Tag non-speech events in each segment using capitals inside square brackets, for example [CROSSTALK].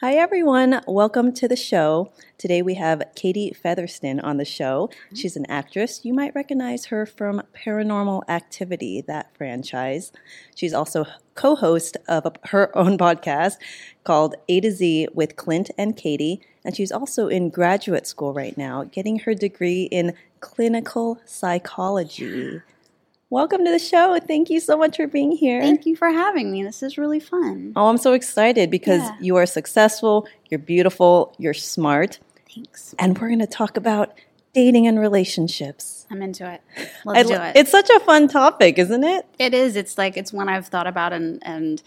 Hi, everyone. Welcome to the show. Today we have Katie Featherston on the show. Mm-hmm. She's an actress. You might recognize her from Paranormal Activity, that franchise. She's also co host of a, her [LAUGHS] own podcast called A to Z with Clint and Katie. And she's also in graduate school right now, getting her degree in clinical psychology. Welcome to the show. Thank you so much for being here. Thank you for having me. This is really fun. Oh, I'm so excited because Yeah. you are successful, you're beautiful, you're smart, Thanks. and we're going to talk about dating and relationships. I'm into it. [LAUGHS] Let's do it. It's such a fun topic, isn't it? it is. It's like it's one I've thought about and and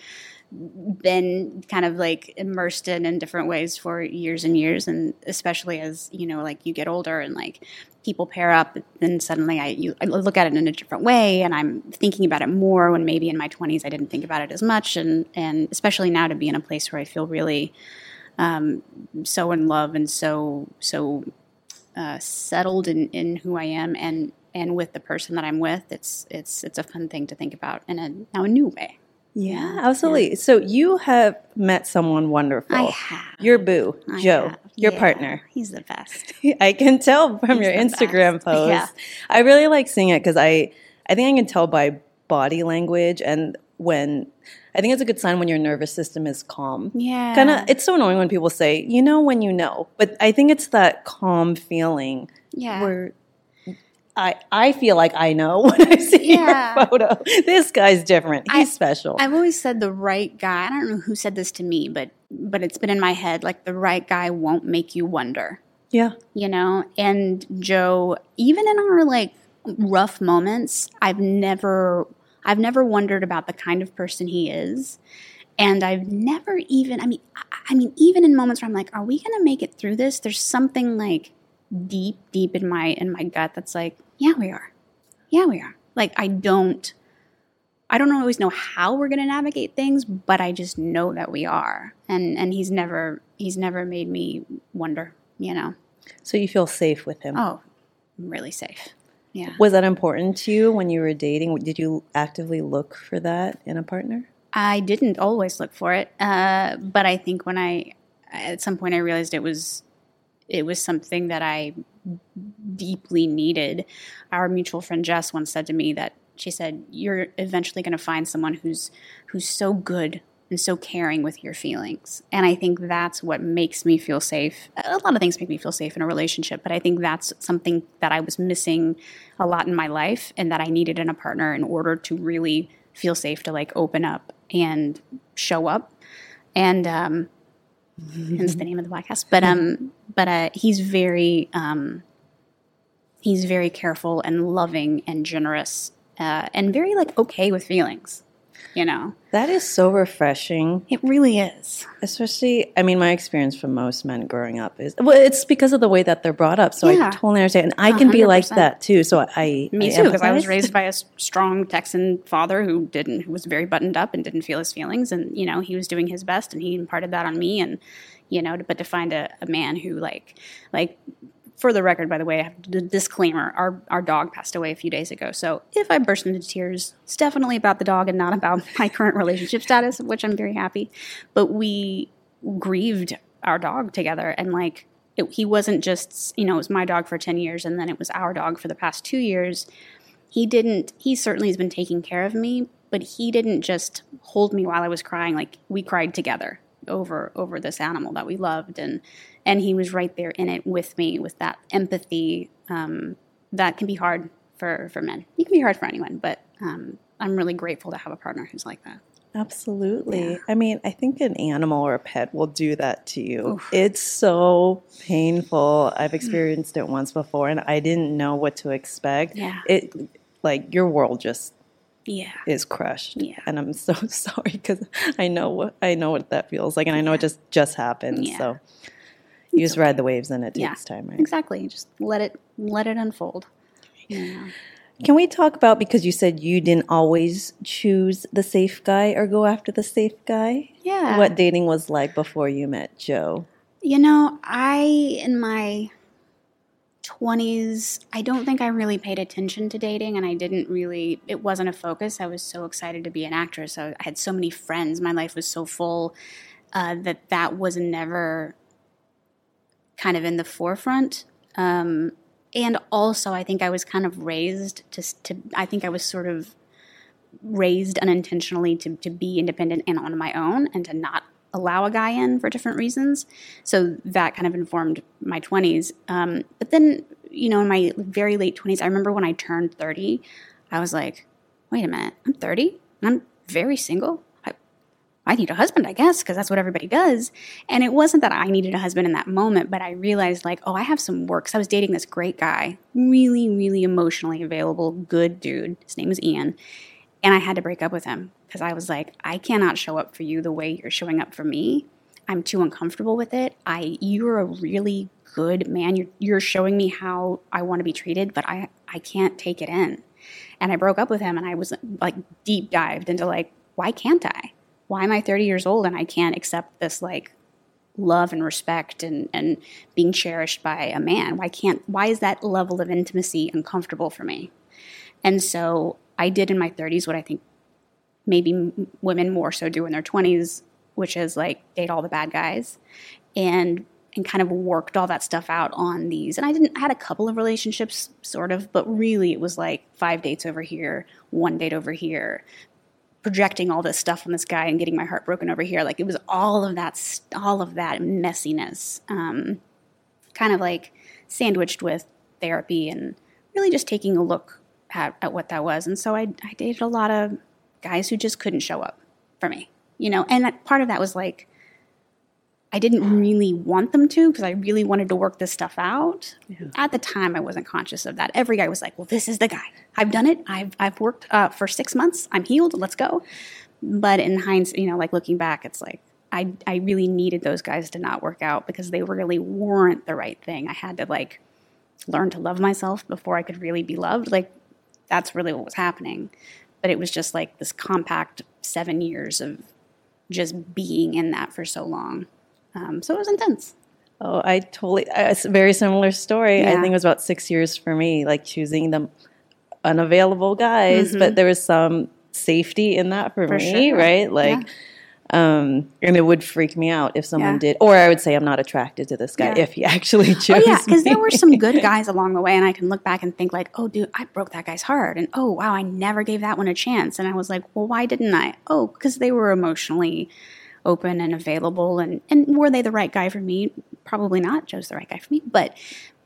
been kind of like immersed in in different ways for years and years and especially as you know like you get older and like people pair up then suddenly I you I look at it in a different way and I'm thinking about it more when maybe in my 20s I didn't think about it as much and and especially now to be in a place where I feel really um, so in love and so so uh, settled in, in who I am and and with the person that I'm with, it's it's it's a fun thing to think about in a now a new way. Yeah, absolutely. So you have met someone wonderful. I have Your boo, I Joe, have. your Yeah, partner. He's the best. [LAUGHS] I can tell from He's your Instagram best. [LAUGHS] post. Yeah. I really like seeing it because I, I think I can tell by body language and when I think it's a good sign when your nervous system is calm. Yeah, Kind of, it's so annoying when people say, "You know when you know," but I think it's that calm feeling yeah. where I I feel like I know [LAUGHS] when I see Yeah. your photo. This guy's different. He's I- special. I've always said the right guy. I don't know who said this to me, but but it's been in my head. Like the right guy won't make you wonder. yeah, you know and joe even in our like rough moments i've never i've never wondered about the kind of person he is and i've never even i mean i, I mean even in moments where i'm like are we gonna make it through this there's something like deep deep in my in my gut that's like yeah we are yeah we are like i don't i don't always know how we're gonna navigate things but i just know that we are and and he's never he's never made me wonder you know so you feel safe with him. Oh, I'm really safe. Yeah. Was that important to you when you were dating? Did you actively look for that in a partner? I didn't always look for it, uh, but I think when I, at some point, I realized it was, it was something that I deeply needed. Our mutual friend Jess once said to me that she said, "You're eventually going to find someone who's who's so good and so caring with your feelings." And I think that's what makes me feel safe. A lot of things make me feel safe in a relationship, but I think that's something that I was missing a lot in my life, and that I needed in a partner in order to really feel safe to like open up and show up. And um, hence the [LAUGHS] name of the podcast. But um, but uh, he's very um, he's very careful and loving and generous uh, and very like okay with feelings. You know, That is so refreshing. it really is. Especially, I mean, my experience from most men growing up is well, it's because of the way that they're brought up. So Yeah. I totally understand, and I can be like that too. So I Me I too, because I was raised by a [LAUGHS] strong Texan father who didn't, who was very buttoned up and didn't feel his feelings, and you know he was doing his best, and he imparted that on me, and you know, but to find a, a man who like, like, for the record, by the way, I have a disclaimer: our our dog passed away a few days ago, so if I burst into tears, it's definitely about the dog and not about [LAUGHS] my current relationship status, which I'm very happy. But we grieved our dog together, and like. It, he wasn't just, you know, it was my dog for 10 years and then it was our dog for the past two years he didn't he certainly has been taking care of me but he didn't just hold me while i was crying like we cried together over over this animal that we loved and and he was right there in it with me with that empathy um, that can be hard for for men it can be hard for anyone but um, i'm really grateful to have a partner who's like that Absolutely. I mean, I think an animal or a pet will do that to you. It's so painful. I've experienced it once before, and I didn't know what to expect. Yeah. It like your world just yeah is crushed. Yeah. And I'm so [LAUGHS] sorry because I know what I know what that feels like, and I know it just just happened. Yeah. So you just ride the waves, and it Yeah. takes time, right? exactly just let it let it unfold yeah. Can we talk about because you said you didn't always choose the safe guy or go after the safe guy? Yeah. What dating was like before you met Joe? You know, I, in my 20s, I don't think I really paid attention to dating and I didn't really, it wasn't a focus. I was so excited to be an actress. I, had so many friends. My life was so full. uh, that that was never kind of in the forefront. Um, and also, I think I was kind of raised to, to I think I was sort of raised unintentionally to, to be independent and on my own and to not allow a guy in for different reasons. So that kind of informed my 20s. Um, but then, you know, in my very late 20s, I remember when I turned 30, I was like, wait a minute, I'm 30 and I'm very single. I, I need a husband, I guess, because that's what everybody does. And it wasn't that I needed a husband in that moment, but I realized, like, oh, I have some work. So I was dating this great guy, really, really emotionally available, good dude. His name is Ian. And I had to break up with him because I was like, I cannot show up for you the way you're showing up for me. I'm too uncomfortable with it. I you're a really good man. You're you're showing me how I want to be treated, but I I can't take it in. And I broke up with him and I was like deep dived into like, why can't I? Why am I 30 years old and I can't accept this like love and respect and, and being cherished by a man? Why can't why is that level of intimacy uncomfortable for me? And so I did in my 30s what I think maybe women more so do in their 20s, which is like date all the bad guys and and kind of worked all that stuff out on these. And I didn't I had a couple of relationships sort of, but really it was like five dates over here, one date over here, projecting all this stuff on this guy and getting my heart broken over here. Like it was all of that all of that messiness. Um, kind of like sandwiched with therapy and really just taking a look at, at what that was. And so I, I dated a lot of guys who just couldn't show up for me, you know, and that, part of that was like, I didn't really want them to because I really wanted to work this stuff out. Yeah. At the time, I wasn't conscious of that. Every guy was like, "Well, this is the guy. I've done it. I've I've worked uh, for six months. I'm healed. Let's go." But in hindsight, you know, like looking back, it's like I I really needed those guys to not work out because they really weren't the right thing. I had to like learn to love myself before I could really be loved. Like that's really what was happening. But it was just like this compact seven years of just being in that for so long. Um, so it was intense. Oh, I totally, it's a very similar story. Yeah. I think it was about six years for me, like choosing the unavailable guys, mm-hmm. but there was some safety in that for, for me, sure. right? Like, yeah. Um, and it would freak me out if someone yeah. did, or I would say I'm not attracted to this guy yeah. if he [LAUGHS] actually chose. Oh yeah, because there were some good guys along the way, and I can look back and think like, oh, dude, I broke that guy's heart, and oh wow, I never gave that one a chance, and I was like, well, why didn't I? Oh, because they were emotionally open and available, and and were they the right guy for me? Probably not. Joe's the right guy for me, but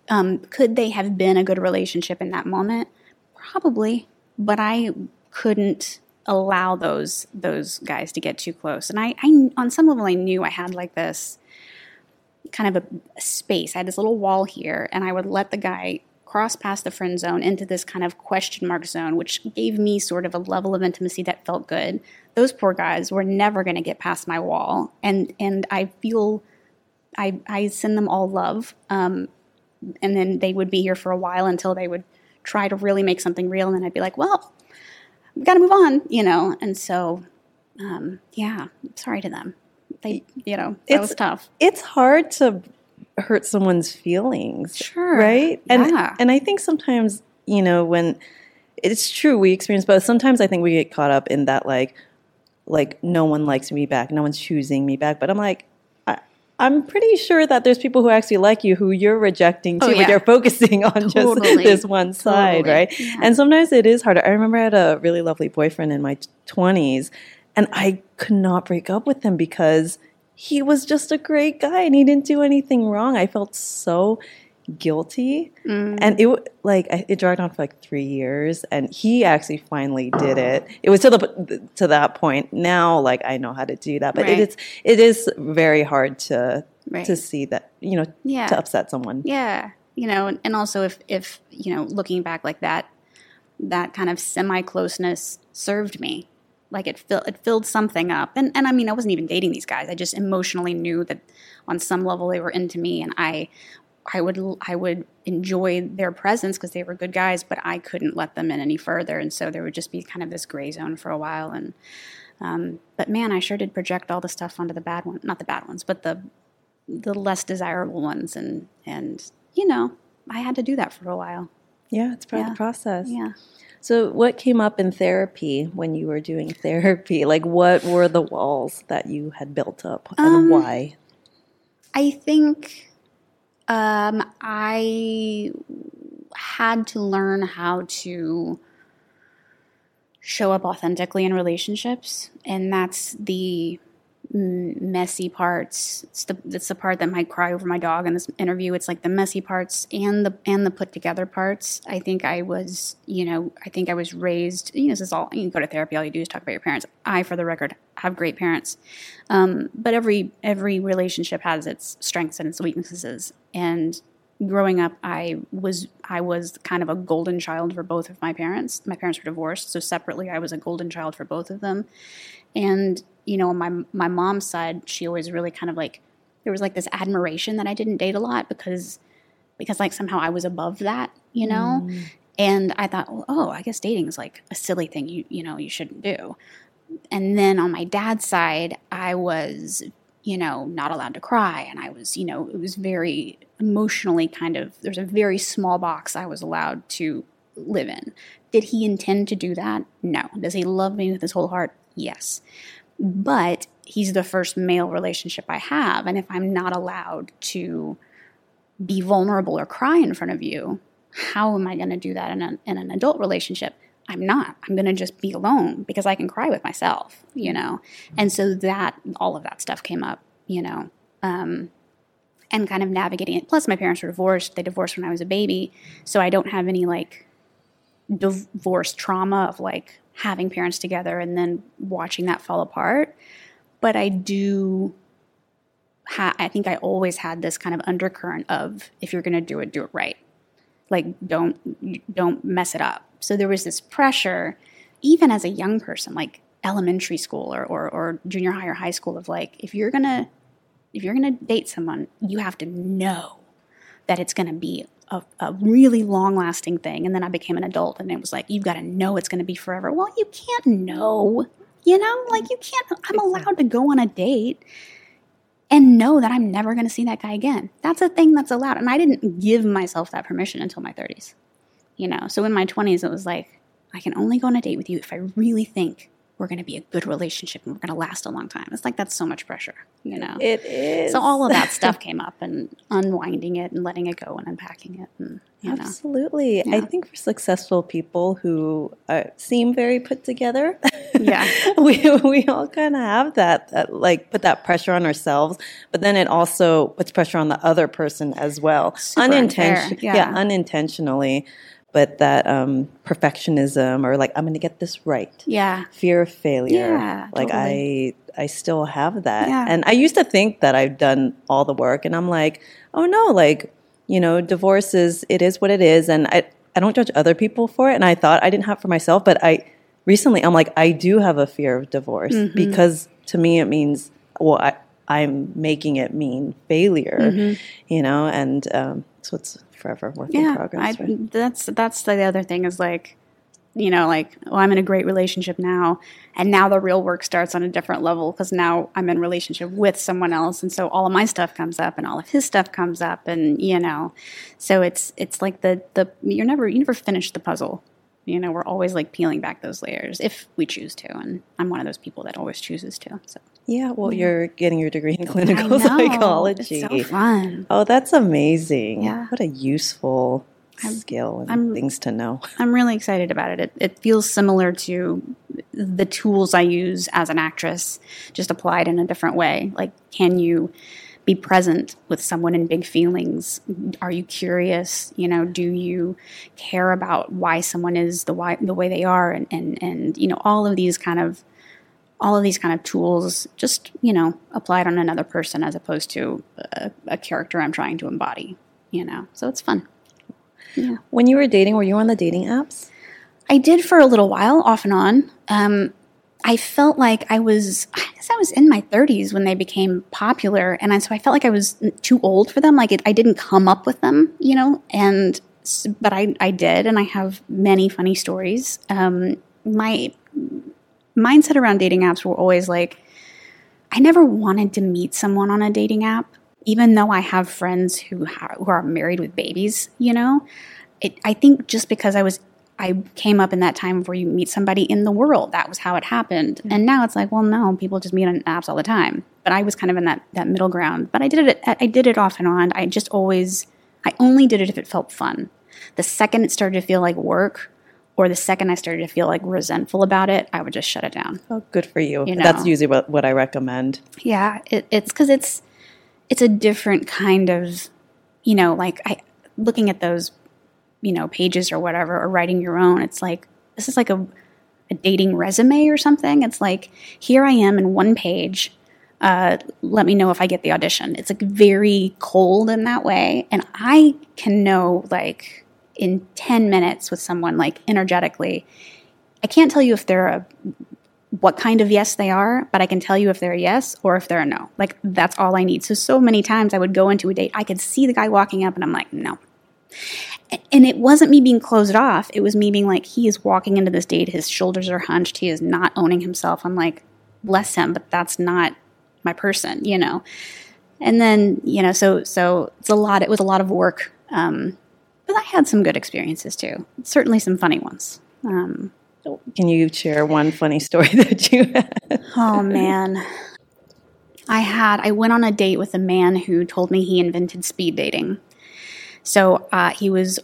um, could they have been a good relationship in that moment? Probably, but I couldn't allow those those guys to get too close. And I, I on some level, I knew I had like this kind of a, space. I had this little wall here, and I would let the guy cross past the friend zone into this kind of question mark zone, which gave me sort of a level of intimacy that felt good. Those poor guys were never going to get past my wall, and and I feel I I send them all love, um, and then they would be here for a while until they would try to really make something real, and then I'd be like, well, we got to move on, you know. And so, um, yeah, sorry to them. They, you know, that it's, was tough. It's hard to hurt someone's feelings, sure, right? And yeah. and I think sometimes, you know, when it's true, we experience both. Sometimes I think we get caught up in that, like, like no one likes me back, no one's choosing me back. But I'm like, I'm pretty sure that there's people who actually like you who you're rejecting oh, too, oh, yeah. but you're focusing [LAUGHS] on totally. just this one side, totally. right? Yeah. And sometimes it is harder. I remember I had a really lovely boyfriend in my 20s, and I could not break up with him because he was just a great guy and he didn't do anything wrong. I felt so guilty mm. and it like it dragged on for like three years and he actually finally did it it was to the to that point now like i know how to do that but right. it is it is very hard to right. to see that you know yeah. to upset someone yeah you know and also if if you know looking back like that that kind of semi closeness served me like it filled it filled something up and and i mean i wasn't even dating these guys i just emotionally knew that on some level they were into me and i I would I would enjoy their presence because they were good guys, but I couldn't let them in any further, and so there would just be kind of this gray zone for a while. And um, but man, I sure did project all the stuff onto the bad one, not the bad ones, but the the less desirable ones, and and you know I had to do that for a while. Yeah, it's part of the process. Yeah. So, what came up in therapy when you were doing [LAUGHS] therapy? Like, what were the walls that you had built up and Um, why? I think um, I had to learn how to show up authentically in relationships, and that's the messy parts. It's the it's the part that might cry over my dog in this interview. It's like the messy parts and the and the put together parts. I think I was, you know, I think I was raised. You know, this is all you go to therapy. All you do is talk about your parents. I, for the record, have great parents. Um, but every every relationship has its strengths and its weaknesses. And growing up, I was I was kind of a golden child for both of my parents. My parents were divorced, so separately, I was a golden child for both of them. And you know, on my my mom's side, she always really kind of like there was like this admiration that I didn't date a lot because because like somehow I was above that, you know. Mm. And I thought, well, oh, I guess dating is like a silly thing you you know you shouldn't do and then on my dad's side, I was, you know, not allowed to cry. And I was, you know, it was very emotionally kind of, there's a very small box I was allowed to live in. Did he intend to do that? No. Does he love me with his whole heart? Yes. But he's the first male relationship I have. And if I'm not allowed to be vulnerable or cry in front of you, how am I going to do that in, a, in an adult relationship? I'm not. I'm going to just be alone because I can cry with myself, you know? And so that, all of that stuff came up, you know? Um, and kind of navigating it. Plus, my parents were divorced. They divorced when I was a baby. So I don't have any like divorce trauma of like having parents together and then watching that fall apart. But I do, ha- I think I always had this kind of undercurrent of if you're going to do it, do it right like don't don't mess it up so there was this pressure even as a young person like elementary school or, or, or junior high or high school of like if you're gonna if you're gonna date someone you have to know that it's gonna be a, a really long lasting thing and then i became an adult and it was like you've got to know it's gonna be forever well you can't know you know like you can't i'm allowed to go on a date and know that I'm never going to see that guy again. That's a thing that's allowed. And I didn't give myself that permission until my 30s. You know, so in my 20s, it was like, I can only go on a date with you if I really think we're going to be a good relationship and we're going to last a long time. It's like that's so much pressure, you know. It is. so all of that [LAUGHS] stuff came up and unwinding it and letting it go and unpacking it and you know. Absolutely. I think for successful people who uh, seem very put together, Yeah. [LAUGHS] we, we all kind of have that, that, like put that pressure on ourselves, but then it also puts pressure on the other person as well. Unintentionally. yeah. yeah. unintentionally, but that um, perfectionism or like, I'm going to get this right. Yeah. Fear of failure. Yeah, like totally. I I still have that. Yeah. And I used to think that I've done all the work and I'm like, oh no, like, you know, divorce is it is what it is and I I don't judge other people for it and I thought I didn't have for myself, but I recently I'm like I do have a fear of divorce Mm-hmm. because to me it means well I I'm making it mean failure, you know, and um, so it's forever work in yeah, progress. I, right? that's that's the other thing is like, you know, like well, I'm in a great relationship now, and now the real work starts on a different level because now I'm in relationship with someone else, and so all of my stuff comes up, and all of his stuff comes up, and you know, so it's it's like the the you're never you never finish the puzzle. You know, we're always like peeling back those layers if we choose to, and I'm one of those people that always chooses to. So Yeah, well, you're getting your degree in clinical [LAUGHS] psychology. It's so fun. Oh, that's amazing. Yeah. What a useful skill and I'm- things to know. [LAUGHS] I'm really excited about it. it. It feels similar to the tools I use as an actress, just applied in a different way. Like, can you be present with someone in big feelings? Are you curious? You know, do you care about why someone is the why the way they are, and and and you know, all of these kind of all of these kind of tools, just you know, applied on another person as opposed to a, a character I'm trying to embody. You know, so it's fun. When you were dating, were you on the dating apps? I did for a little while, off and on. Um, I felt like I was, I guess I was in my 30s when they became popular. And I, so I felt like I was too old for them. Like it, I didn't come up with them, you know, and, but I, I did. And I have many funny stories. Um, my mindset around dating apps were always like, I never wanted to meet someone on a dating app, even though I have friends who, ha- who are married with babies, you know? it, I think just because I was I came up in that time where you meet somebody in the world. That was how it happened. Mm-hmm. And now it's like, well, no, people just meet on apps all the time. But I was kind of in that that middle ground. But I did it. I did it off and on. I just always. I only did it if it felt fun. The second it started to feel like work, or the second I started to feel like resentful about it, I would just shut it down. Oh, good for you. You know. That's usually what, what I recommend. Yeah, it, it's because it's it's a different kind of, you know, like I looking at those, you know, pages or whatever, or writing your own. It's like this is like a a dating resume or something. It's like here I am in one page. Uh, let me know if I get the audition. It's like very cold in that way, and I can know like in ten minutes with someone like energetically. I can't tell you if they're a what kind of yes they are, but I can tell you if they're a yes or if they're a no. Like that's all I need. So so many times I would go into a date, I could see the guy walking up and I'm like, no. And it wasn't me being closed off. It was me being like, he is walking into this date, his shoulders are hunched, he is not owning himself. I'm like, bless him, but that's not my person, you know. And then, you know, so so it's a lot it was a lot of work. Um, but I had some good experiences too. Certainly some funny ones. Um, Can you share one funny story [LAUGHS] that you had? Oh man. I had I went on a date with a man who told me he invented speed dating. So uh, he was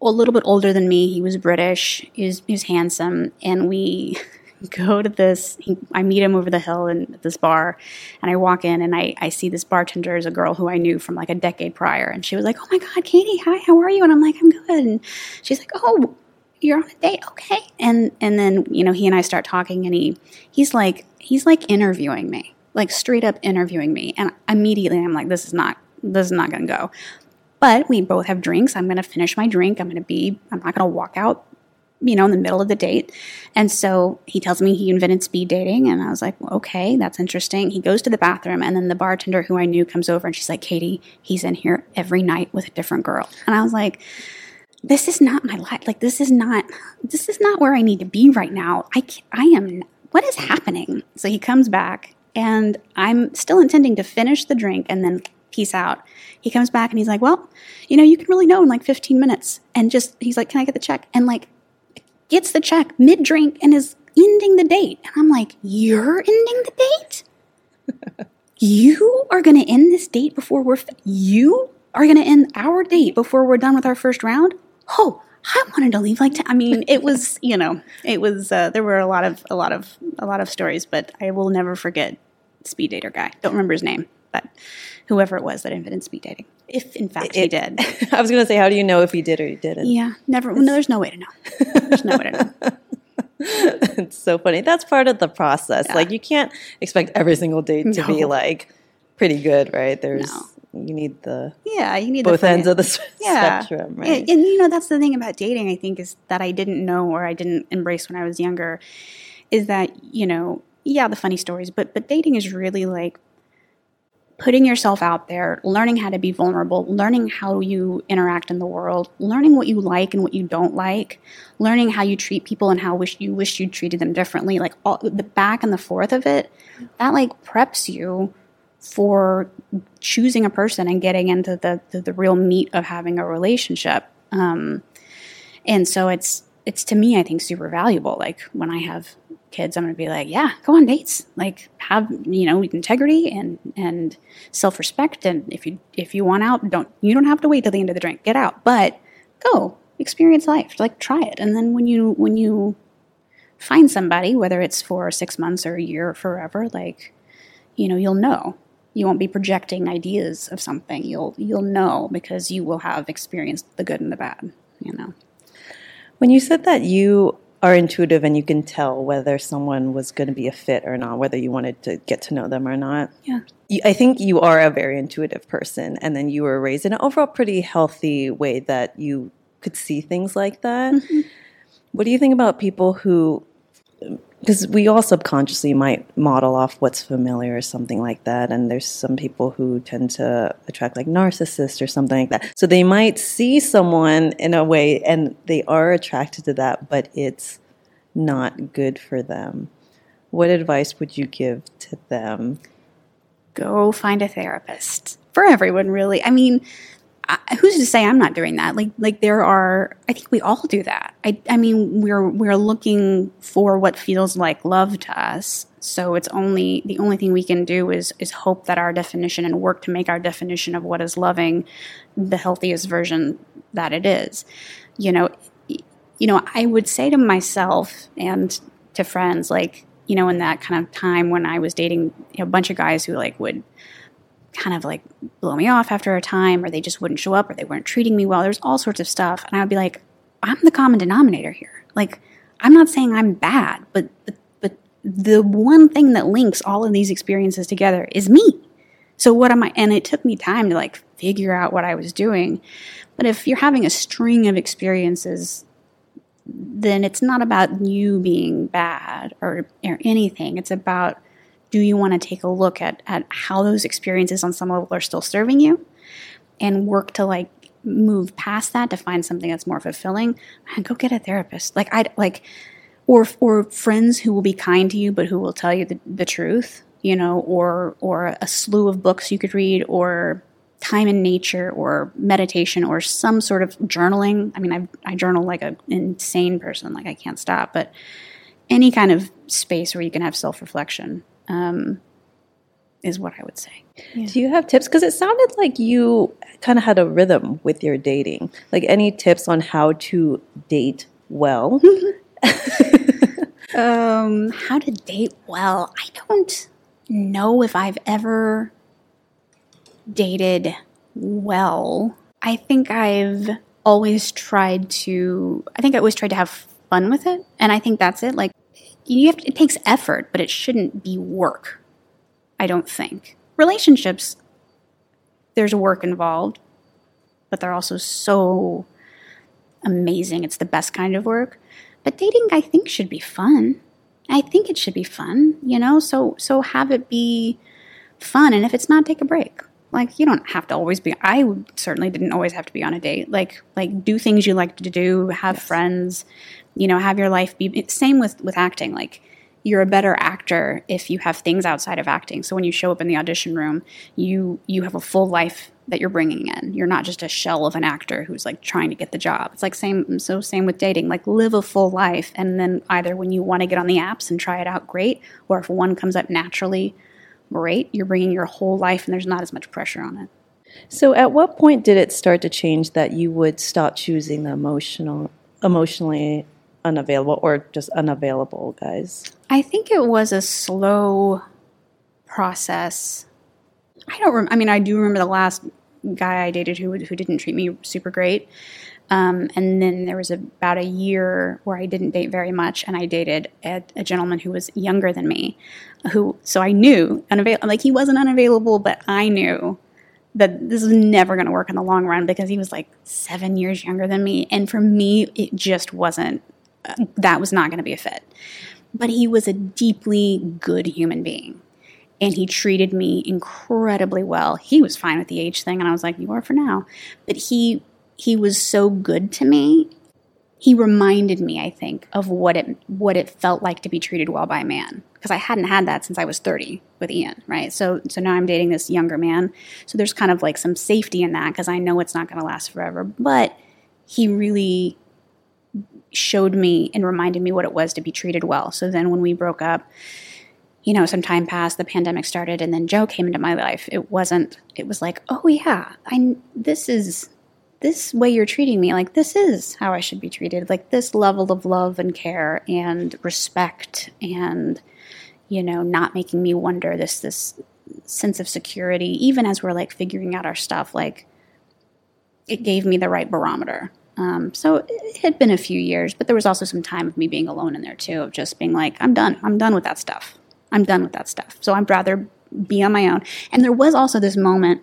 a little bit older than me. He was British. He was, he was handsome, and we go to this. I meet him over the hill in this bar, and I walk in, and I, I see this bartender is a girl who I knew from like a decade prior, and she was like, "Oh my God, Katie, hi, how are you?" And I'm like, "I'm good." And she's like, "Oh, you're on a date, okay?" And and then you know he and I start talking, and he he's like he's like interviewing me, like straight up interviewing me, and immediately I'm like, "This is not this is not to go." But we both have drinks. I'm going to finish my drink. I'm going to be. I'm not going to walk out you know, in the middle of the date. And so he tells me he invented speed dating. And I was like, well, okay, that's interesting. He goes to the bathroom, and then the bartender who I knew comes over and she's like, Katie, he's in here every night with a different girl. And I was like, this is not my life. Like, this is not, this is not where I need to be right now. I, I am, what is happening? So he comes back, and I'm still intending to finish the drink and then peace out. He comes back and he's like, well, you know, you can really know in like 15 minutes. And just, he's like, can I get the check? And like, gets the check mid drink and is ending the date. And I'm like, You're ending the date? you are going to end this date before we're, fi- you are going to end our date before we're done with our first round? Oh, I wanted to leave like, t- I mean, it was, you know, it was, uh, there were a lot of, a lot of, a lot of stories, but I will never forget speed dater guy. Don't remember his name, but whoever it was that invented speed dating. If in fact he did. [LAUGHS] I was going to say, how do you know if he did or he didn't? Yeah, never. No, there's no way to know. There's no way to know. [LAUGHS] it's so funny. That's part of the process. Yeah. Like you can't expect every single date to be like pretty good, right? There's No. you need the Yeah, you need both ends of the [LAUGHS] yeah. spectrum, And, right? and you know that's the thing about dating. I think is that I didn't know or I didn't embrace when I was younger. Is that you know yeah the funny stories, but but dating is really like putting yourself out there, learning how to be vulnerable, learning how you interact in the world, learning what you like and what you don't like, learning how you treat people and how wish you wish you treated them differently. Like all the back and the forth of it, that like preps you for choosing a person and getting into the the, the real meat of having a relationship. Um, and so it's it's to me, I think, super valuable. Like when I have kids, I'm going to be like, yeah, go on dates. Like have you know integrity and and self respect. And if you if you want out, don't you don't have to wait till the end of the drink. Get out, but go experience life. Like try it, and then when you when you find somebody, whether it's for six months or a year or forever, like you know, you'll know. You won't be projecting ideas of something. You'll you'll know because you will have experienced the good and the bad. You know. When you said that you are intuitive and you can tell whether someone was going to be a fit or not, whether you wanted to get to know them or not. Yeah. I think you are a very intuitive person, and then you were raised in an overall pretty healthy way that you could see things like that. Mm-hmm. What do you think about people who, because we all subconsciously might model off what's familiar or something like that, and there's some people who tend to attract like narcissists or something like that. So they might see someone in a way and they are attracted to that, but it's not good for them. What advice would you give to them? go find a therapist for everyone really i mean I, who's to say I'm not doing that? Like, like there are. I think we all do that. I, I mean, we're we're looking for what feels like love to us. So it's only the only thing we can do is is hope that our definition and work to make our definition of what is loving the healthiest version that it is. You know, you know, I would say to myself and to friends, like, you know, in that kind of time when I was dating you know, a bunch of guys who like would kind of like blow me off after a time or they just wouldn't show up or they weren't treating me well. There's all sorts of stuff. And I would be like, I'm the common denominator here. Like, I'm not saying I'm bad, but, but, but the one thing that links all of these experiences together is me. So what am I? And it took me time to like figure out what I was doing. But if you're having a string of experiences, then it's not about you being bad or, or anything. It's about do you want to take a look at, at how those experiences on some level are still serving you? And work to like move past that to find something that's more fulfilling. And go get a therapist. Like i like or or friends who will be kind to you but who will tell you the, the truth you know or or a slew of books you could read or time in nature or meditation or some sort of journaling. I mean i, I journal like an insane person like i can't stop but any kind of space where you can have self-reflection um, is what I would say. Yeah. Do you have tips? Because it sounded like you kind of had a rhythm with your dating. Like any tips on how to date well? [LAUGHS] um, how to date well? I don't know if I've ever dated well. I think I've always tried to. I think I always tried to have fun with it, and I think that's it. Like you have to, it takes effort, but it shouldn't be work. I don't think. Relationships, there's work involved, but they're also so amazing. It's the best kind of work. But dating, I think, should be fun. I think it should be fun, you know. So so have it be fun, and if it's not, take a break. Like you don't have to always be. I certainly didn't always have to be on a date. Like like do things you like to do, have yes. friends, you know have your life be same with with acting. Like you're a better actor if you have things outside of acting. So when you show up in the audition room you you have a full life that you're bringing in. You're not just a shell of an actor who's like trying to get the job. It's like same so same with dating. Like live a full life and then either when you want to get on the apps and try it out great or if one comes up naturally great you're bringing your whole life and there's not as much pressure on it. So at what point did it start to change that you would stop choosing the emotional emotionally unavailable or just unavailable guys? I think it was a slow process. I don't. Rem- I mean, I do remember the last guy I dated who who didn't treat me super great. Um, and then there was about a year where I didn't date very much, and I dated a, a gentleman who was younger than me. Who so I knew unavailable. like he wasn't unavailable, but I knew that this was never going to work in the long run because he was like seven years younger than me, and for me, it just wasn't that was not going to be a fit. But he was a deeply good human being. And he treated me incredibly well. He was fine with the age thing, and I was like, "You are for now." But he he was so good to me. He reminded me, I think, of what it what it felt like to be treated well by a man because I hadn't had that since I was 30 with Ian, right? So so now I'm dating this younger man. So there's kind of like some safety in that because I know it's not going to last forever. But he really showed me and reminded me what it was to be treated well. So then when we broke up, you know, some time passed, the pandemic started, and then Joe came into my life. It wasn't, it was like, oh yeah, I, this is, this way you're treating me, like this is how I should be treated. Like this level of love and care and respect and, you know, not making me wonder this, this sense of security, even as we're like figuring out our stuff, like it gave me the right barometer um, so it had been a few years, but there was also some time of me being alone in there too, of just being like, I'm done. I'm done with that stuff. I'm done with that stuff. So I'd rather be on my own. And there was also this moment,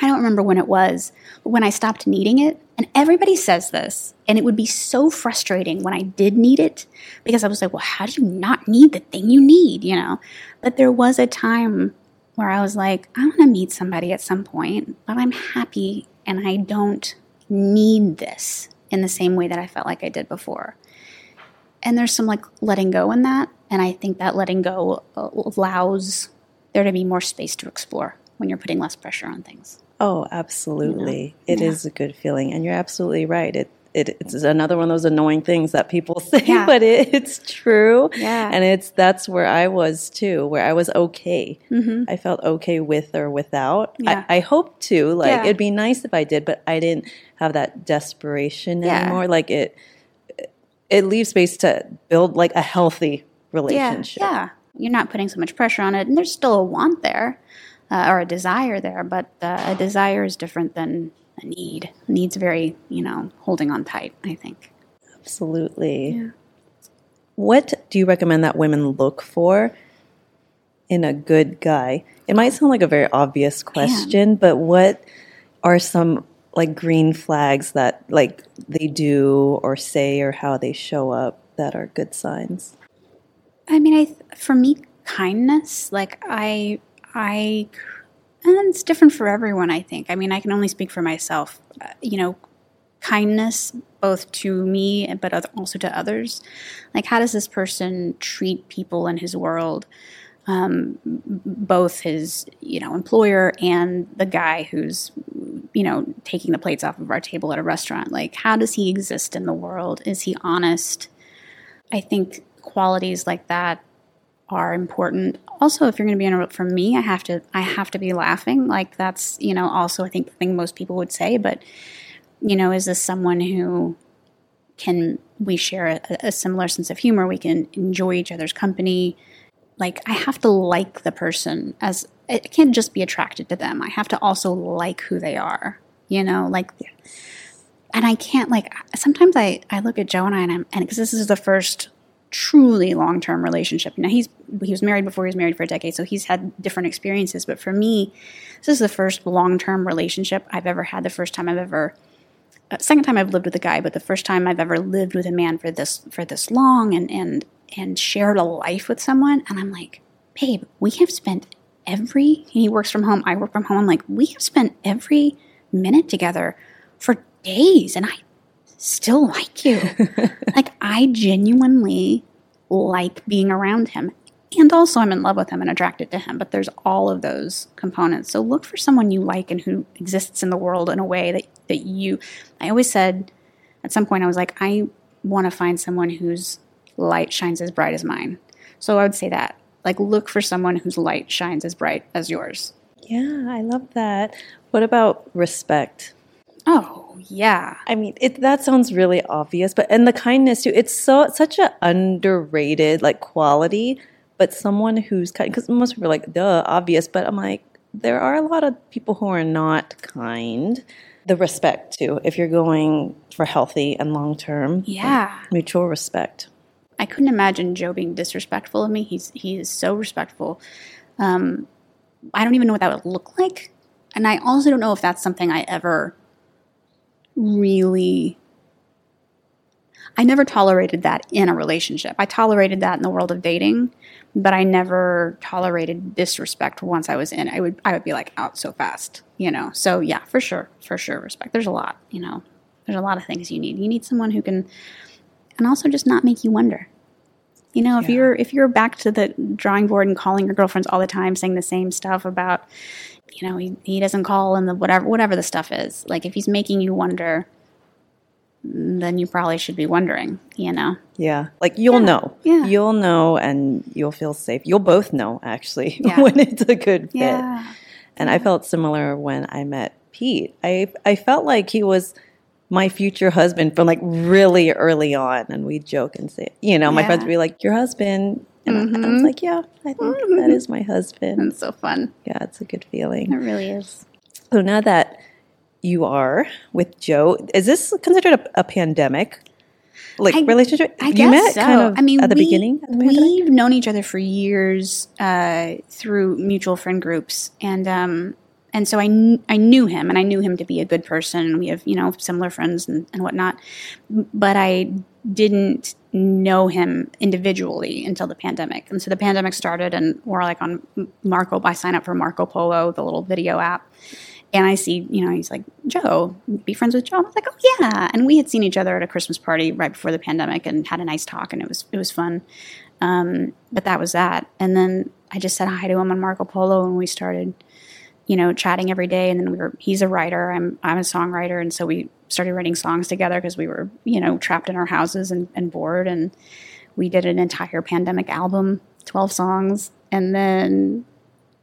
I don't remember when it was, but when I stopped needing it. And everybody says this, and it would be so frustrating when I did need it because I was like, well, how do you not need the thing you need, you know? But there was a time where I was like, I want to meet somebody at some point, but I'm happy and I don't need this in the same way that I felt like I did before. And there's some like letting go in that. And I think that letting go uh, allows there to be more space to explore when you're putting less pressure on things. Oh, absolutely. It Yeah. is a good feeling. And you're absolutely right. It, it it's another one of those annoying things that people [LAUGHS] say, Yeah. but it, it's true. Yeah. And it's that's where I was too, where I was okay. Mm-hmm. I felt okay with or without. Yeah. I, I hope to. Like Yeah. it'd be nice if I did, but I didn't have that desperation Yeah. anymore. Like it it leaves space to build like a healthy relationship. Yeah, yeah. You're not putting so much pressure on it, and there's still a want there uh, or a desire there, but uh, a desire is different than a need. A need's very, you know, holding on tight. I think. Absolutely. Yeah. What do you recommend that women look for in a good guy? It might sound like a very obvious question, but what are some like green flags that like they do or say or how they show up that are good signs? I mean, I for me, kindness. Like I, I, and it's different for everyone. I think. I mean, I can only speak for myself. Uh, you know, kindness both to me but also to others. Like, how does this person treat people in his world? Um, both his, you know, employer and the guy who's, you know, taking the plates off of our table at a restaurant. Like, how does he exist in the world? Is he honest? I think qualities like that are important. Also, if you're going to be in a room for me, I have to I have to be laughing. Like that's you know also I think the thing most people would say. But you know, is this someone who can we share a, a similar sense of humor? We can enjoy each other's company. Like I have to like the person as I can't just be attracted to them. I have to also like who they are. You know, like and I can't like sometimes I I look at Joe and I and I'm and because this is the first truly long term relationship. Now he's he was married before he was married for a decade, so he's had different experiences. But for me, this is the first long term relationship I've ever had. The first time I've ever uh, second time I've lived with a guy, but the first time I've ever lived with a man for this for this long and and and shared a life with someone. And I'm like, babe, we have spent every. He works from home. I work from home. I'm like, we have spent every minute together for days, and I still like you. [LAUGHS] like I genuinely like being around him. And also I'm in love with him and attracted to him, but there's all of those components. So look for someone you like and who exists in the world in a way that, that you I always said at some point I was like, I want to find someone whose light shines as bright as mine. So I would say that. Like look for someone whose light shines as bright as yours. Yeah, I love that. What about respect? Oh, yeah. I mean, it that sounds really obvious, but and the kindness too. It's so such an underrated like quality, but someone who's kind because most people are like, duh, obvious. But I'm like, there are a lot of people who are not kind. The respect too, if you're going for healthy and long term, Yeah. mutual respect. I couldn't imagine Joe being disrespectful of me. He's he is so respectful. Um, I don't even know what that would look like, and I also don't know if that's something I ever really. I never tolerated that in a relationship. I tolerated that in the world of dating, but I never tolerated disrespect once I was in. I would I would be like out so fast, you know. So yeah, for sure, for sure, respect. There's a lot, you know. There's a lot of things you need. You need someone who can and also just not make you wonder. You know, if Yeah. you're if you're back to the drawing board and calling your girlfriends all the time, saying the same stuff about, you know, he, he doesn't call and the whatever whatever the stuff is. Like if he's making you wonder, then you probably should be wondering. You know, Yeah, like you'll Yeah, know. yeah. You'll know, and you'll feel safe. You'll both know actually [LAUGHS] Yeah. when it's a good fit. yeah, And I felt similar when I met Pete. I I felt like he was my future husband from like really early on, and we joke and say, you know, my Yeah. friends would be like, "Your husband," and I, I was like, "Yeah, I think that is my husband." it's so fun. Yeah, it's a good feeling. It really is. So now that you are with Joe, is this considered a, a pandemic? Like I- relationship? I you guess met so. kind of I mean, at the we, beginning the we've known each other for years uh, through mutual friend groups, and um, and so I kn- I knew him, and I knew him to be a good person. And we have you know similar friends and, and whatnot, but I didn't know him individually until the pandemic. And so the pandemic started, and we're like on Marco. I sign up for Marco Polo, the little video app. And I see, you know, he's like, Joe, be friends with Joe. I was like, oh yeah. And we had seen each other at a Christmas party right before the pandemic and had a nice talk, and it was it was fun. Um, but that was that. And then I just said hi to him on Marco Polo, and we started you know, chatting every day. And then we were, he's a writer, I'm, I'm a songwriter. And so we started writing songs together because we were, you know, trapped in our houses and, and bored. And we did an entire pandemic album, 12 songs. And then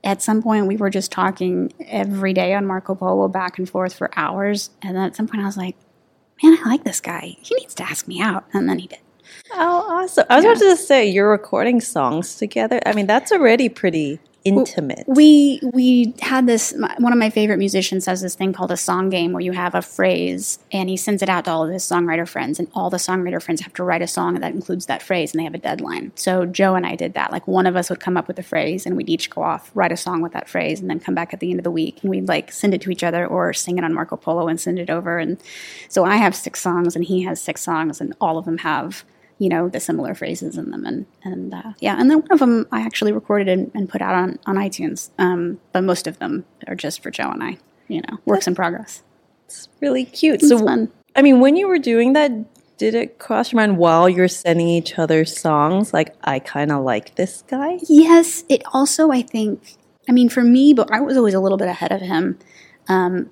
at some point we were just talking every day on Marco Polo back and forth for hours. And then at some point I was like, man, I like this guy. He needs to ask me out. And then he did. Oh, awesome. I was yeah. about to say, you're recording songs together. I mean, that's already pretty intimate. We we had this. One of my favorite musicians has this thing called a song game, where you have a phrase and he sends it out to all of his songwriter friends, and all the songwriter friends have to write a song that includes that phrase, and they have a deadline. So Joe and I did that. Like one of us would come up with a phrase, and we'd each go off write a song with that phrase, and then come back at the end of the week, and we'd like send it to each other or sing it on Marco Polo and send it over. And so I have six songs, and he has six songs, and all of them have you know the similar phrases in them. And and uh, yeah and then one of them i actually recorded and, and put out on on itunes um, but most of them are just for joe and i you know works in progress. It's really cute. It's so fun. I mean when you were doing that did it cross your mind while you're sending each other songs like i kind of like this guy yes it also i think i mean for me but i was always a little bit ahead of him um,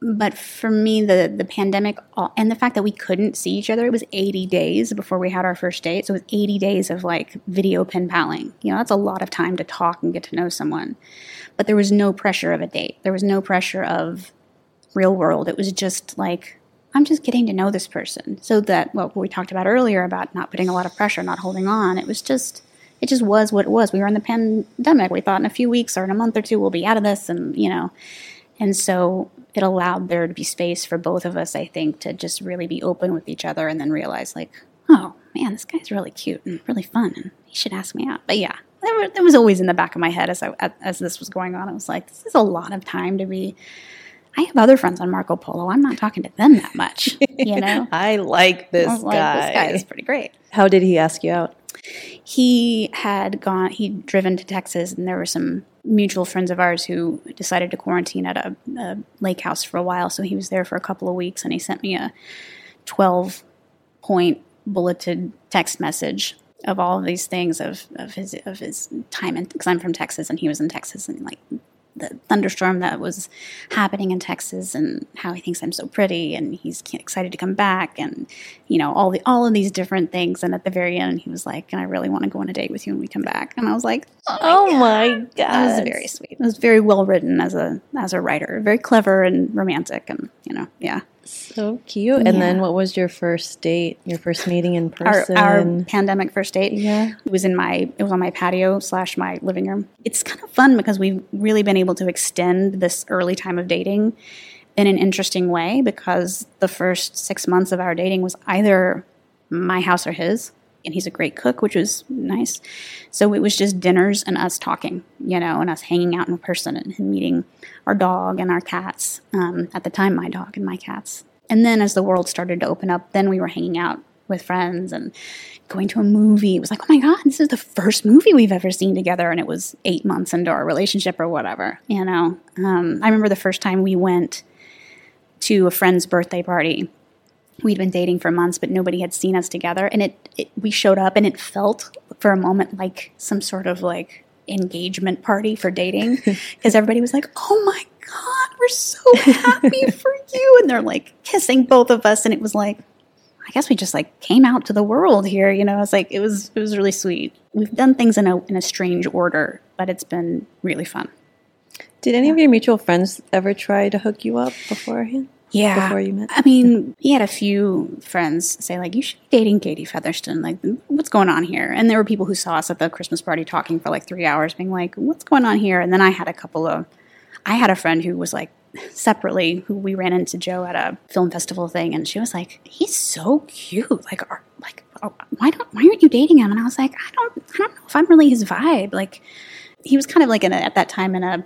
but for me the the pandemic and the fact that we couldn't see each other it was 80 days before we had our first date. So it was 80 days of like video pen paling you know that's a lot of time to talk and get to know someone. But there was no pressure of a date. There was no pressure of real world. It was just like i'm just getting to know this person. So that what we talked about earlier about not putting a lot of pressure not holding on it was just it just was what it was. We were in the pandemic. We thought in a few weeks or in a month or two we'll be out of this and you know. And so it allowed there to be space for both of us, I think, to just really be open with each other and then realize, like, oh man, this guy's really cute and really fun and he should ask me out. But yeah, that was always in the back of my head as, I, as this was going on. I was like, this is a lot of time to be. I have other friends on Marco Polo. I'm not talking to them that much, you [LAUGHS] know? I like this I like, guy. This guy is pretty great. How did he ask you out? He had gone, he'd driven to Texas, and there were some mutual friends of ours who decided to quarantine at a, a, lake house for a while. So he was there for a couple of weeks, and he sent me a 12 point bulleted text message of all of these things of, of his of his time because I'm from Texas and he was in Texas and like the thunderstorm that was happening in Texas and how he thinks I'm so pretty and he's excited to come back and you know all the all of these different things. And at the very end he was like and I really want to go on a date with you when we come back. And I was like oh my, oh god. that was very sweet. It was very well written as a as a writer. Very clever and romantic and you know yeah so cute. And yeah. then what was your first date? Your first meeting in person? Our, our, pandemic first date. Yeah. It was in my it was on my patio slash my living room. It's kind of fun because we've really been able to extend this early time of dating in an interesting way because the first six months of our dating was either my house or his and he's a great cook, which was nice. So it was just dinners and us talking, you know, and us hanging out in person and meeting our dog and our cats. Um, at the time, my dog and my cats. And then as the world started to open up, then we were hanging out with friends and going to a movie. It was like, oh my God, this is the first movie we've ever seen together. And it was eight months into our relationship or whatever, you know. Um, I remember the first time we went to a friend's birthday party we'd been dating for months, but nobody had seen us together. And it, it, we showed up, and it felt for a moment like some sort of like engagement party for dating [LAUGHS] because everybody was like, "Oh my god, we're so happy [LAUGHS] for you!" And they're like kissing both of us, and it was like. I guess we just like came out to the world here, you know. It's like it was it was really sweet. We've done things in a in a strange order, but it's been really fun. Did any yeah. of your mutual friends ever try to hook you up beforehand? Yeah. before you met? I mean, he had a few friends say, like, you should be dating Katie Featherston. Like, what's going on here? And there were people who saw us at the Christmas party talking for like three hours, being like, what's going on here? And then I had a couple of, I had a friend who was like, separately, who we ran into Joe at a film festival thing, and she was like, he's so cute. Like, are, like, oh, why don't, why aren't you dating him? And I was like, I don't, I don't know if I'm really his vibe. Like, he was kind of like in a, at that time in a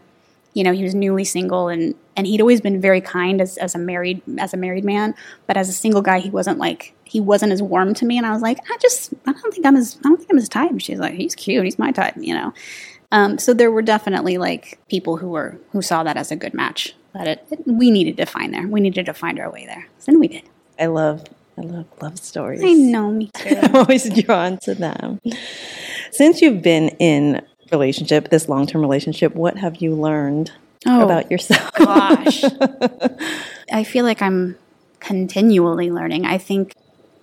you know he was newly single and and he'd always been very kind as, as a married as a married man but as a single guy he wasn't like he wasn't as warm to me. And i was like i just i don't think i'm his i don't think i'm his type. She's like he's cute. He's my type you know? Um, so there were definitely like people who were who saw that as a good match but it, it we needed to find there. We needed to find our way there. And we did. I love i love love stories. I know me [LAUGHS] too. I'm always drawn to them. Since you've been in relationship, this long term relationship, what have you learned Oh, about yourself? [LAUGHS] gosh. I feel like I'm continually learning. I think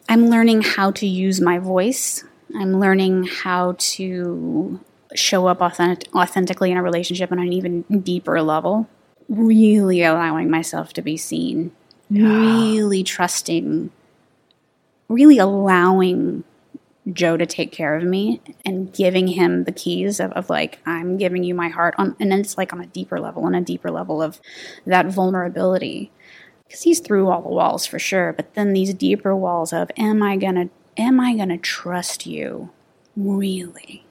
I'm learning how to use my voice. I'm learning how to show up authentic- authentically in a relationship on an even deeper level. Really allowing myself to be seen. Really trusting. Really allowing Joe to take care of me and giving him the keys of, of like, I'm giving you my heart on, and it's like on a deeper level, on a deeper level of that vulnerability. Because he's through all the walls for sure, but then these deeper walls of, am I gonna, am I gonna trust you really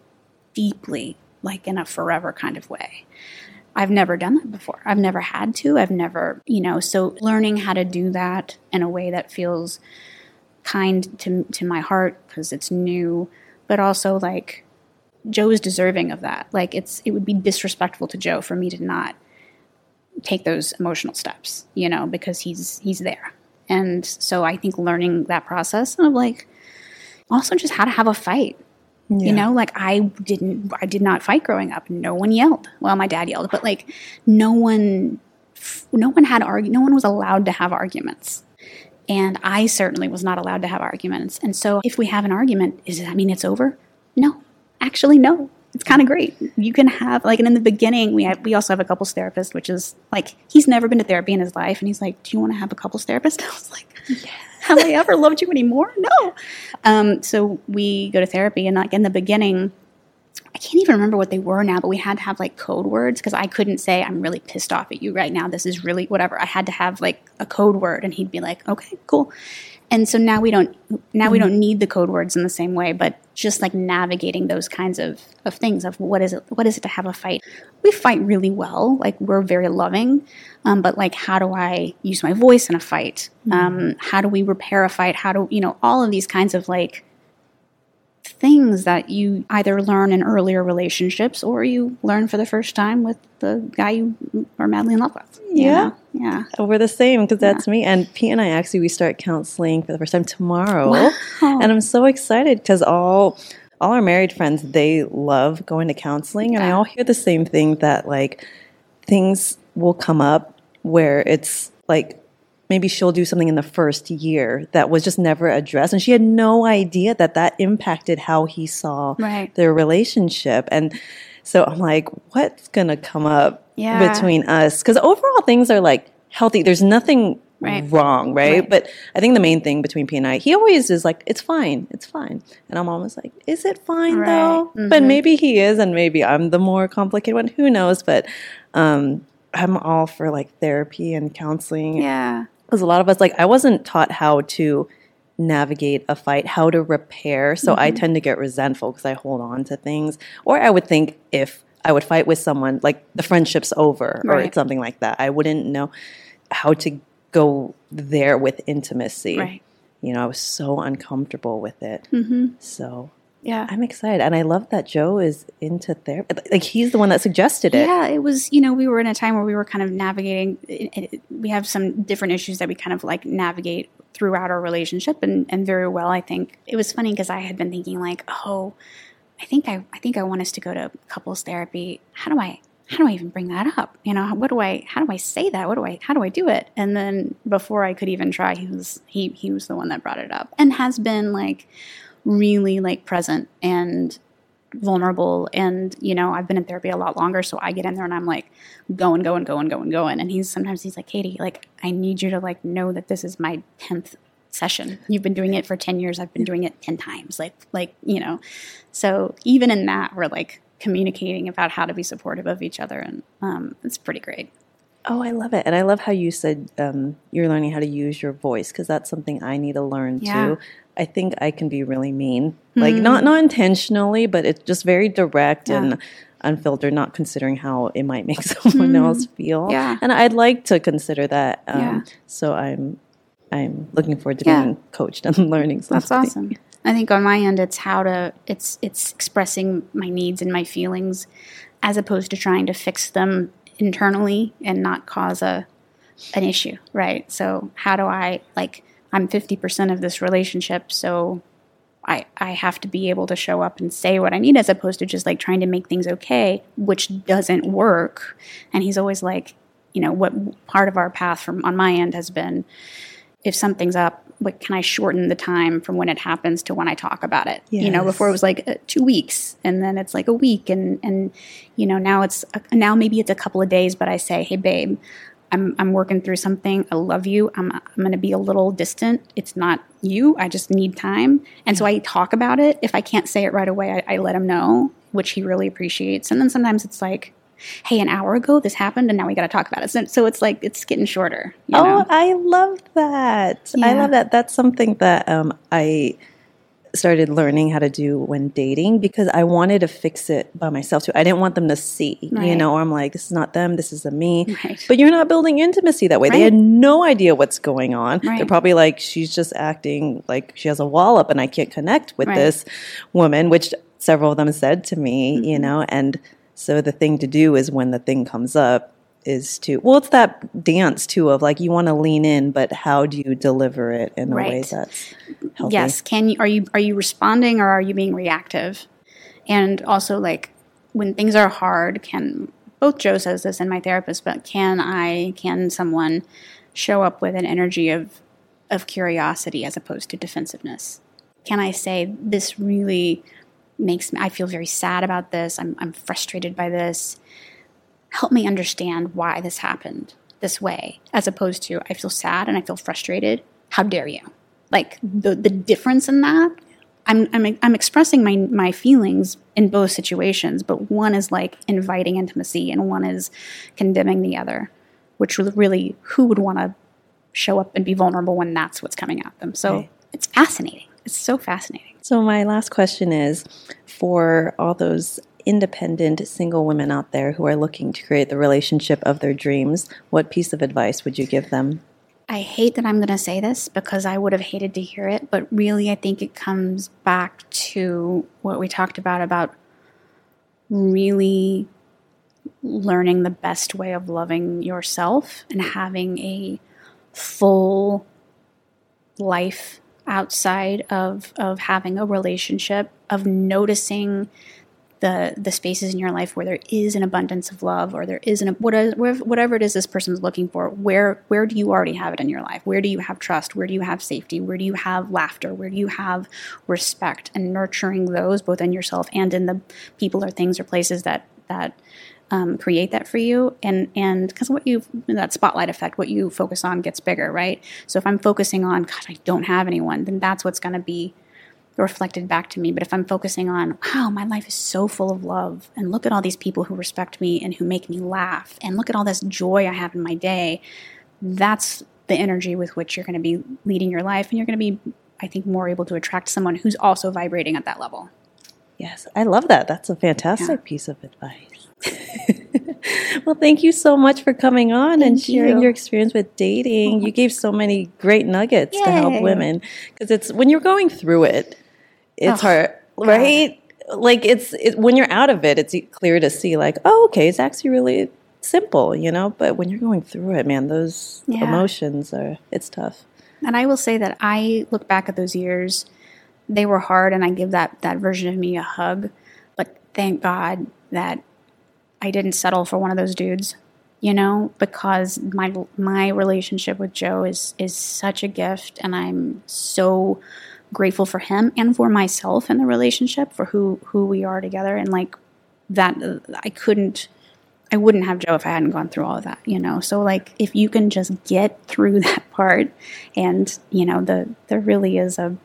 deeply, like in a forever kind of way? I've never done that before. I've never had to. I've never, you know, so learning how to do that in a way that feels kind to to my heart because it's new, but also like Joe is deserving of that. Like it's it would be disrespectful to Joe for me to not take those emotional steps, you know, because he's he's there. And so I think learning that process of like also just how to have a fight. You know, like I didn't I did not fight growing up. No one yelled. Well, my dad yelled, but like no one no one had argue no one was allowed to have arguments and I certainly was not allowed to have arguments. And so if we have an argument, does that mean it's over? No. Actually, no. It's kind of great. You can have like, and in the beginning, we have, we also have a couples therapist, which is like he's never been to therapy in his life, and he's like, "Do you want to have a couples therapist?" [LAUGHS] I was like, yeah. "Have I ever loved you anymore?" No. Um, so we go to therapy, and like in the beginning, I can't even remember what they were now, but we had to have like code words because I couldn't say I'm really pissed off at you right now. This is really whatever. I had to have like a code word, and he'd be like, "Okay, cool." And so now we don't now we don't need the code words in the same way, but just like navigating those kinds of, of things of what is it what is it to have a fight. We fight really well, like we're very loving, um, but like how do I use my voice in a fight? Um, how do we repair a fight? How do you know all of these kinds of like things that you either learn in earlier relationships or you learn for the first time with the guy you are madly in love with. you Yeah. know? Yeah. We're the same because that's me. And Pete and I actually we start counseling for the first time tomorrow, Wow. and I'm so excited because all all our married friends they love going to counseling, and I all hear the same thing that like things will come up where it's like maybe she'll do something in the first year that was just never addressed, and she had no idea that that impacted how he saw Right. their relationship, and so I'm like, what's gonna come up Yeah. between us? Because overall things are like healthy. There's nothing Right. wrong, right? Right. But I think the main thing between P and I, he always is like, it's fine, it's fine, and I'm always like, is it fine Right. though? But maybe he is, and maybe I'm the more complicated one. Who knows? But um, I'm all for like therapy and counseling Yeah. Because a lot of us like i wasn't taught how to navigate a fight how to repair so i Mm-hmm. tend to get resentful because i hold on to things or i would think if i would fight with someone like the friendship's over or Right. something like that i wouldn't know how to go there with intimacy Right. you know i was so uncomfortable with it mm-hmm. so Yeah. i'm excited and i love that joe is into therapy like he's the one that suggested it Yeah, it was, you know, we were in a time where we were kind of navigating, it, it, we have some different issues that we kind of like navigate throughout our relationship and, and very well, I think. It was funny because I had been thinking like, oh, I think I, I think I want us to go to couples therapy. How do I, how do I even bring that up? You know, what do I, how do I say that? What do I, how do I do it? And then before I could even try, he was, he, he was the one that brought it up and has been like really like present and vulnerable. And you know i've been in therapy a lot longer so i get in there and i'm like going going going going going and he's sometimes he's like katie like i need you to like know that this is my 10th session. You've been doing it for 10 years. I've been doing it 10 times. Like like you know. So even in that we're like communicating about how to be supportive of each other and um, it's pretty great Oh, I love it. And I love how you said um, you're learning how to use your voice because that's something I need to learn Yeah. Mm-hmm. too. I think I can be really mean, like not not intentionally, but it's just very direct Yeah. and unfiltered, not considering how it might make [LAUGHS] someone else feel. Mm-hmm. Yeah. And I'd like to consider that. Um, Yeah. So I'm I'm looking forward to Yeah. being coached and [LAUGHS] learning something. That's awesome. I think on my end, it's how to it's it's expressing my needs and my feelings, as opposed to trying to fix them internally and not cause a an issue, right? So how do I like I'm fifty percent of this relationship, so I, I have to be able to show up and say what I need as opposed to just like trying to make things okay, which doesn't work. And he's always like, you know, what part of our path from on my end has been if something's up, what can I shorten the time from when it happens to when I talk about it? You know, before it was like uh, two weeks and then it's like a week and, and, you know, now it's, a, now maybe it's a couple of days, but I say, Hey babe, I'm, I'm working through something. I love you. I'm, I'm going to be a little distant. It's not you. I just need time. And so I talk about it. If I can't say it right away, I, I let him know, which he really appreciates. And then sometimes it's like, Hey, an hour ago this happened and now we got to talk about it. So, so it's like, it's getting shorter. You Oh, know? I love that. I love that. That's something that um, I started learning how to do when dating because I wanted to fix it by myself too. I didn't want them to see, you know, or I'm like, this is not them, this is a me. Right. But you're not building intimacy that way. They had no idea what's going on. They're probably like, she's just acting like she has a wall up and I can't connect with Right. this woman, which several of them said to me, you Mm-hmm. know, and so the thing to do is when the thing comes up is to well it's that dance too of like you want to lean in but how do you deliver it in a way Right. that's healthy Yes. Can you are you are you responding or are you being reactive? And also like when things are hard, can both Joe says this and my therapist, but can I can someone show up with an energy of of curiosity as opposed to defensiveness? Can I say this really makes me I feel very sad about this. I'm I'm frustrated by this. Help me understand why this happened this way as opposed to I feel sad and I feel frustrated. How dare you? like the the difference in that I'm, I'm I'm expressing my my feelings in both situations, but one is like inviting intimacy and one is condemning the other, which really who would want to show up and be vulnerable when that's what's coming at them. So Right. it's fascinating. It's so fascinating. so my last question is for all those independent single women out there who are looking to create the relationship of their dreams what piece of advice would you give them I hate that I'm going to say this because I would have hated to hear it, but really I think it comes back to what we talked about about really learning the best way of loving yourself and having a full life outside of of having a relationship of noticing the the spaces in your life where there is an abundance of love or there is an whatever whatever it is this person's looking for where where do you already have it in your life? Where do you have trust? Where do you have safety? Where do you have laughter? Where do you have respect? And nurturing those both in yourself and in the people or things or places that that um, create that for you and and because what you that spotlight effect what you focus on gets bigger right so if i'm focusing on god i don't have anyone then that's what's going to be reflected back to me. But if I'm focusing on, wow, my life is so full of love, and look at all these people who respect me and who make me laugh, and look at all this joy I have in my day, that's the energy with which you're going to be leading your life. And you're going to be, I think, more able to attract someone who's also vibrating at that level. Yes, I love that. That's a fantastic piece of advice. [LAUGHS] well, thank you so much for coming on and sharing you. your experience with dating. You gave so many great nuggets to help women because it's when you're going through it, it's Oh, hard, right? Like it's it, when you're out of it, it's clear to see like, oh, okay, it's actually really simple, you know. But when you're going through it, man, those Yeah. emotions are it's tough. And I will say that I look back at those years, they were hard, and I give that, that version of me a hug. But thank God that I didn't settle for one of those dudes, you know, because my my relationship with Joe is is such a gift, and I'm so grateful for him and for myself in the relationship for who who we are together, and like that I couldn't. I wouldn't have Joe if I hadn't gone through all of that, you know. So like if you can just get through [LAUGHS] that part and, you know, the there really is a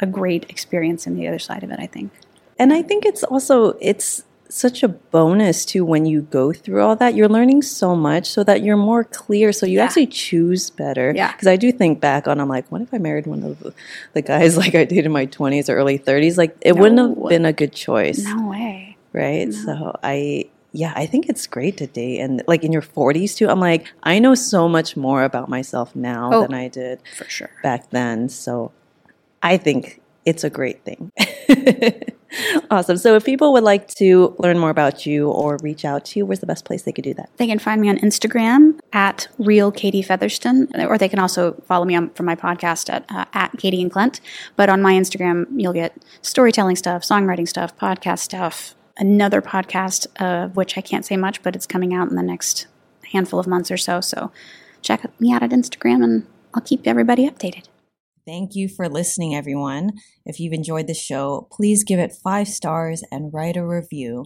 a great experience in the other side of it, I think. And I think it's also it's such a bonus too when you go through all that. You're learning so much so that you're more clear. So you Yeah. actually choose better. Yeah. Because I do think back on I'm like, what if I married one of the, the guys [LAUGHS] like I did in my 20s or early 30s? Like it wouldn't have been a good choice, No way. right? So I yeah, I think it's great to date and like in your 40s too. I'm like, I know so much more about myself now Oh. than I did For sure. back then. So I think it's a great thing. [LAUGHS] awesome. So, if people would like to learn more about you or reach out to you, where's the best place they could do that? They can find me on Instagram at real Katie Featherston, or they can also follow me on for my podcast at uh, at Katie and Clint. But on my Instagram, you'll get storytelling stuff, songwriting stuff, podcast stuff. Another podcast of which I can't say much, but it's coming out in the next handful of months or so. So check me out at Instagram, and I'll keep everybody updated. Thank you for listening, everyone. If you've enjoyed the show, please give it five stars and write a review.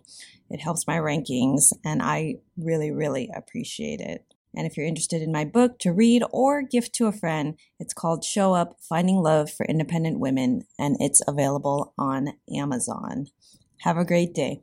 It helps my rankings, and I really, really appreciate it. And if you're interested in my book to read or gift to a friend, it's called Show Up Finding Love for Independent Women, and it's available on Amazon. Have a great day.